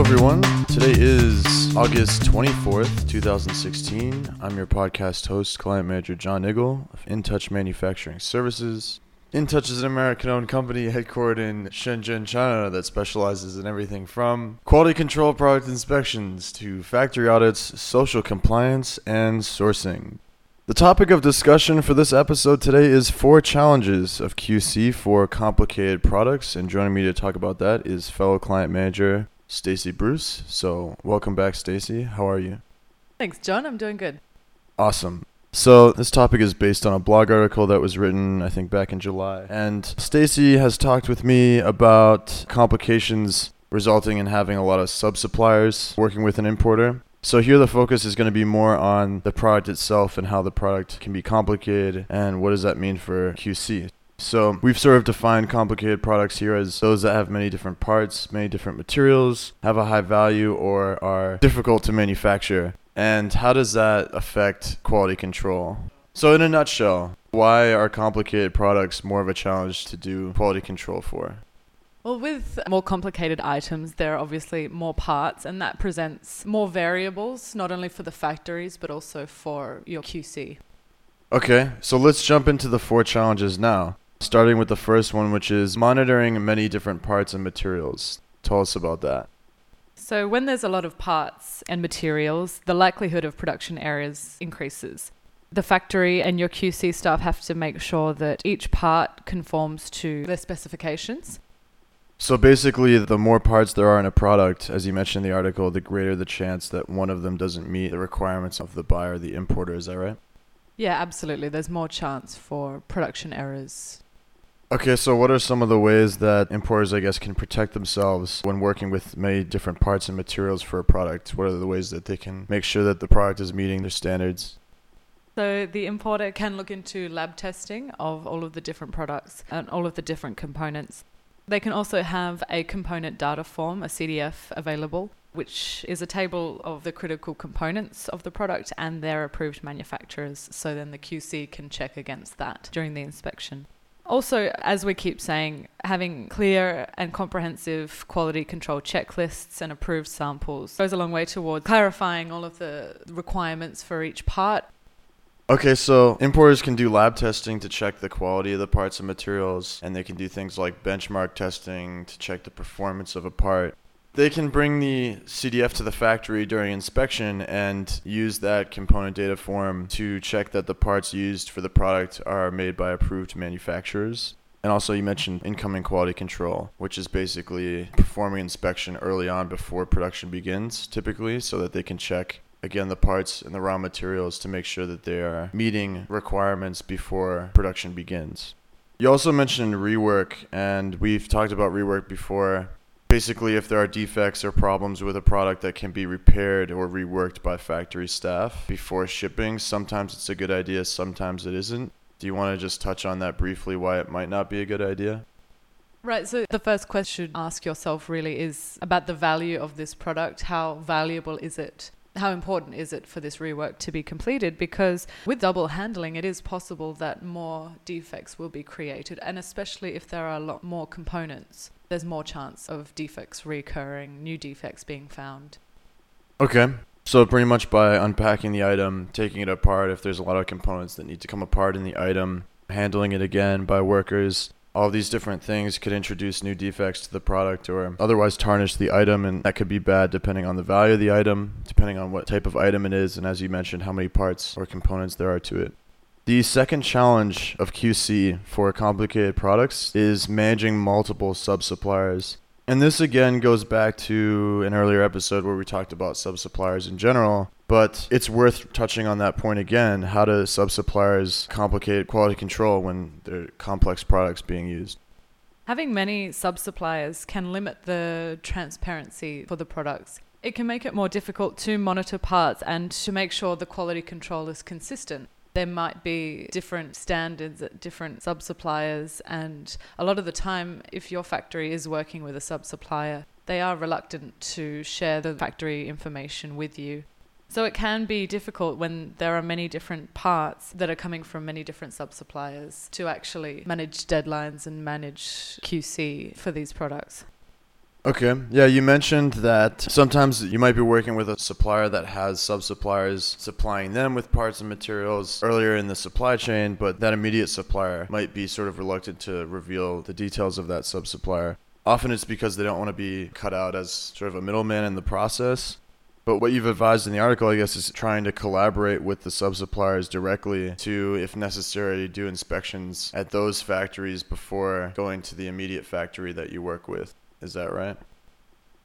everyone. Today is August 24th, 2016. I'm your podcast host, client manager John Niggle of InTouch Manufacturing Services. InTouch is an American owned company headquartered in Shenzhen, China that specializes in everything from quality control product inspections to factory audits, social compliance, and sourcing. The topic of discussion for this episode today is four challenges of QC for complicated products, and joining me to talk about that is fellow client manager Stacy Bruce. So, welcome back, Stacy. How are you? Thanks, John. I'm doing good. Awesome. So, this topic is based on a blog article that was written, I think, back in July. And Stacy has talked with me about complications resulting in having a lot of sub suppliers working with an importer. So here the focus is going to be more on the product itself and how the product can be complicated and what does that mean for QC. So we've sort of defined complicated products here as those that have many different parts, many different materials, have a high value or are difficult to manufacture. And how does that affect quality control? So in a nutshell, why are complicated products more of a challenge to do quality control for? Well, with more complicated items, there are obviously more parts, and that presents more variables, not only for the factories, but also for your QC. Okay, so let's jump into the four challenges now, starting with the first one, which is monitoring many different parts and materials. Tell us about that. So, when there's a lot of parts and materials, the likelihood of production errors increases. The factory and your QC staff have to make sure that each part conforms to their specifications. So basically, the more parts there are in a product, as you mentioned in the article, the greater the chance that one of them doesn't meet the requirements of the buyer, the importer. Is that right? Yeah, absolutely. There's more chance for production errors. Okay, so what are some of the ways that importers, I guess, can protect themselves when working with many different parts and materials for a product? What are the ways that they can make sure that the product is meeting their standards? So the importer can look into lab testing of all of the different products and all of the different components. They can also have a component data form, a CDF, available, which is a table of the critical components of the product and their approved manufacturers. So then the QC can check against that during the inspection. Also, as we keep saying, having clear and comprehensive quality control checklists and approved samples goes a long way towards clarifying all of the requirements for each part Okay, so importers can do lab testing to check the quality of the parts and materials, and they can do things like benchmark testing to check the performance of a part. They can bring the CDF to the factory during inspection and use that component data form to check that the parts used for the product are made by approved manufacturers. And also, you mentioned incoming quality control, which is basically performing inspection early on before production begins, typically, so that they can check again the parts and the raw materials to make sure that they are meeting requirements before production begins. You also mentioned rework, and we've talked about rework before. Basically, if there are defects or problems with a product that can be repaired or reworked by factory staff before shipping, sometimes it's a good idea, sometimes it isn't. Do you want to just touch on that briefly, why it might not be a good idea? Right, so the first question ask yourself really is about the value of this product. How valuable is it how important is it for this rework to be completed? Because with double handling, it is possible that more defects will be created, and especially if there are a lot more components, there's more chance of defects recurring, new defects being found. Okay. So, pretty much by unpacking the item, taking it apart, if there's a lot of components that need to come apart in the item, handling it again by workers, all these different things could introduce new defects to the product or otherwise tarnish the item and that could be bad depending on the value of the item depending on what type of item it is and as you mentioned how many parts or components there are to it. The second challenge of QC for complicated products is managing multiple sub suppliers and this again goes back to an earlier episode where we talked about sub suppliers in general but it's worth touching on that point again. How do sub suppliers complicate quality control when there are complex products being used? Having many sub suppliers can limit the transparency for the products. It can make it more difficult to monitor parts and to make sure the quality control is consistent. There might be different standards at different sub suppliers, and a lot of the time, if your factory is working with a sub supplier, they are reluctant to share the factory information with you. So it can be difficult when there are many different parts that are coming from many different sub suppliers to actually manage deadlines and manage QC for these products. Okay. Yeah, you mentioned that sometimes you might be working with a supplier that has sub suppliers supplying them with parts and materials earlier in the supply chain, but that immediate supplier might be sort of reluctant to reveal the details of that sub supplier. Often it's because they don't want to be cut out as sort of a middleman in the process. But what you've advised in the article, I guess, is trying to collaborate with the sub suppliers directly to, if necessary, do inspections at those factories before going to the immediate factory that you work with. Is that right?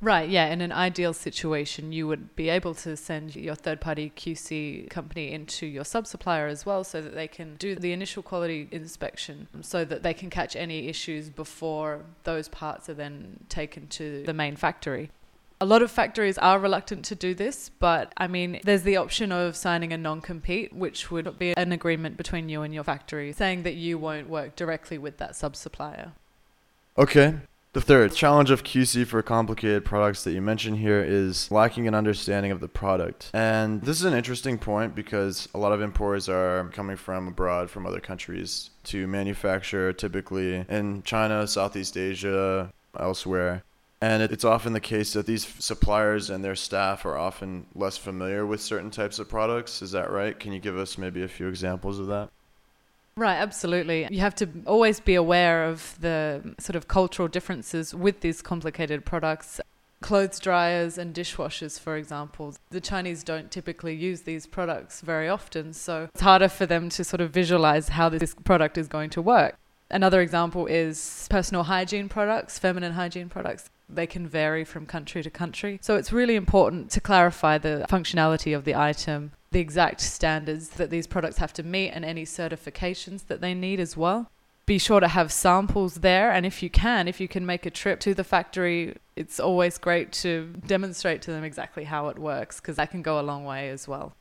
Right, yeah. In an ideal situation, you would be able to send your third party QC company into your sub supplier as well so that they can do the initial quality inspection so that they can catch any issues before those parts are then taken to the main factory. A lot of factories are reluctant to do this, but I mean, there's the option of signing a non compete, which would be an agreement between you and your factory saying that you won't work directly with that sub supplier. Okay. The third challenge of QC for complicated products that you mentioned here is lacking an understanding of the product. And this is an interesting point because a lot of importers are coming from abroad, from other countries, to manufacture typically in China, Southeast Asia, elsewhere. And it's often the case that these suppliers and their staff are often less familiar with certain types of products. Is that right? Can you give us maybe a few examples of that? Right, absolutely. You have to always be aware of the sort of cultural differences with these complicated products. Clothes dryers and dishwashers, for example. The Chinese don't typically use these products very often, so it's harder for them to sort of visualize how this product is going to work. Another example is personal hygiene products, feminine hygiene products. They can vary from country to country. So it's really important to clarify the functionality of the item, the exact standards that these products have to meet, and any certifications that they need as well. Be sure to have samples there, and if you can, if you can make a trip to the factory, it's always great to demonstrate to them exactly how it works because that can go a long way as well.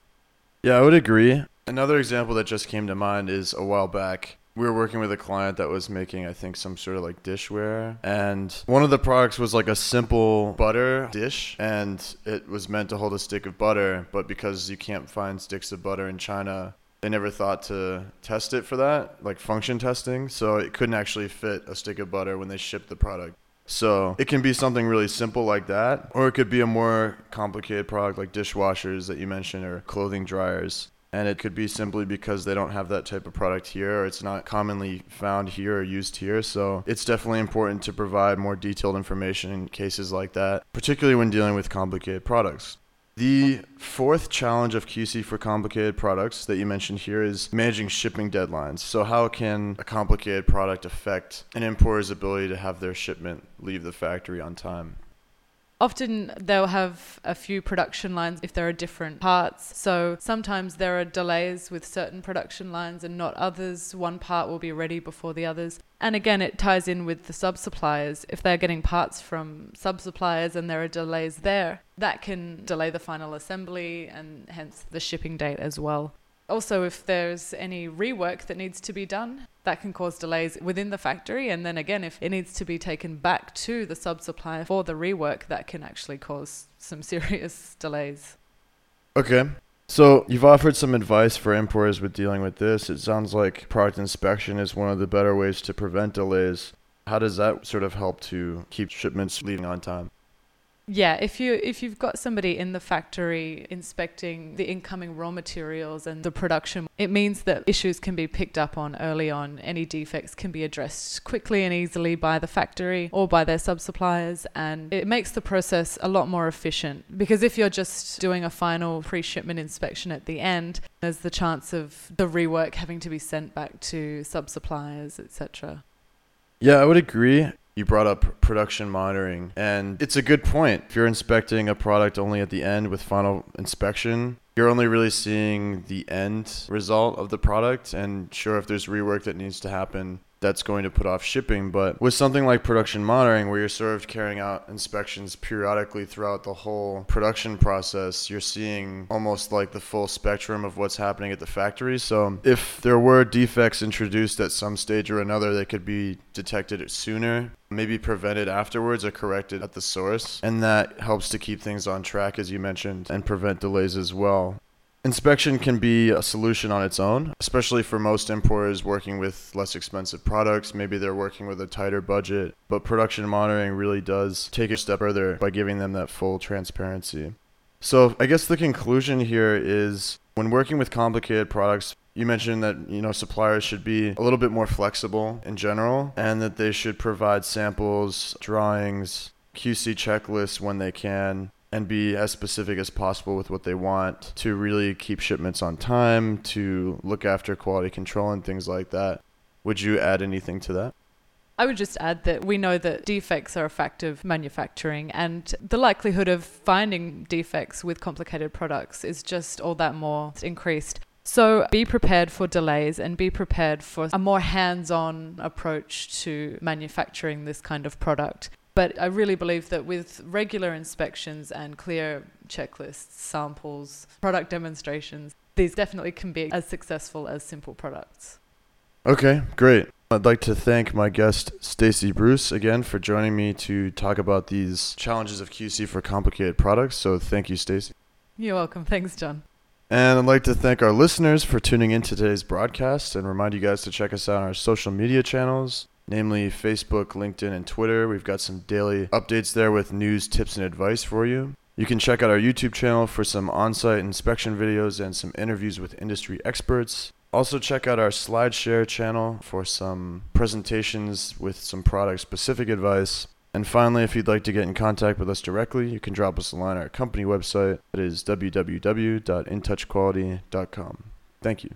Yeah, I would agree. Another example that just came to mind is a while back we were working with a client that was making, I think, some sort of like dishware. And one of the products was like a simple butter dish, and it was meant to hold a stick of butter. But because you can't find sticks of butter in China, they never thought to test it for that, like function testing. So it couldn't actually fit a stick of butter when they shipped the product. So it can be something really simple like that, or it could be a more complicated product like dishwashers that you mentioned or clothing dryers and it could be simply because they don't have that type of product here or it's not commonly found here or used here so it's definitely important to provide more detailed information in cases like that particularly when dealing with complicated products the fourth challenge of QC for complicated products that you mentioned here is managing shipping deadlines. So, how can a complicated product affect an importer's ability to have their shipment leave the factory on time? Often they'll have a few production lines if there are different parts. So sometimes there are delays with certain production lines and not others. One part will be ready before the others. And again, it ties in with the sub suppliers. If they're getting parts from sub suppliers and there are delays there, that can delay the final assembly and hence the shipping date as well. Also, if there's any rework that needs to be done, that can cause delays within the factory. And then again, if it needs to be taken back to the sub supplier for the rework, that can actually cause some serious delays. Okay. So, you've offered some advice for importers with dealing with this. It sounds like product inspection is one of the better ways to prevent delays. How does that sort of help to keep shipments leaving on time? Yeah, if you if you've got somebody in the factory inspecting the incoming raw materials and the production, it means that issues can be picked up on early on. Any defects can be addressed quickly and easily by the factory or by their sub-suppliers and it makes the process a lot more efficient because if you're just doing a final pre-shipment inspection at the end, there's the chance of the rework having to be sent back to sub-suppliers, etc. Yeah, I would agree. You brought up production monitoring, and it's a good point. If you're inspecting a product only at the end with final inspection, you're only really seeing the end result of the product. And sure, if there's rework that needs to happen, that's going to put off shipping. But with something like production monitoring, where you're sort of carrying out inspections periodically throughout the whole production process, you're seeing almost like the full spectrum of what's happening at the factory. So if there were defects introduced at some stage or another, they could be detected sooner, maybe prevented afterwards or corrected at the source. And that helps to keep things on track, as you mentioned, and prevent delays as well. Inspection can be a solution on its own, especially for most importers working with less expensive products. Maybe they're working with a tighter budget, but production monitoring really does take a step further by giving them that full transparency. So, I guess the conclusion here is when working with complicated products, you mentioned that you know suppliers should be a little bit more flexible in general and that they should provide samples, drawings, QC checklists when they can and be as specific as possible with what they want to really keep shipments on time, to look after quality control and things like that. Would you add anything to that? I would just add that we know that defects are a fact of manufacturing, and the likelihood of finding defects with complicated products is just all that more increased. So be prepared for delays and be prepared for a more hands on approach to manufacturing this kind of product. But I really believe that with regular inspections and clear checklists, samples, product demonstrations, these definitely can be as successful as simple products. Okay, great. I'd like to thank my guest Stacy Bruce again for joining me to talk about these challenges of QC for complicated products. So thank you, Stacy. You're welcome. Thanks, John. And I'd like to thank our listeners for tuning in to today's broadcast and remind you guys to check us out on our social media channels namely Facebook, LinkedIn, and Twitter. We've got some daily updates there with news, tips, and advice for you. You can check out our YouTube channel for some on site inspection videos and some interviews with industry experts. Also, check out our SlideShare channel for some presentations with some product specific advice. And finally, if you'd like to get in contact with us directly, you can drop us a line at our company website. That is www.intouchquality.com. Thank you.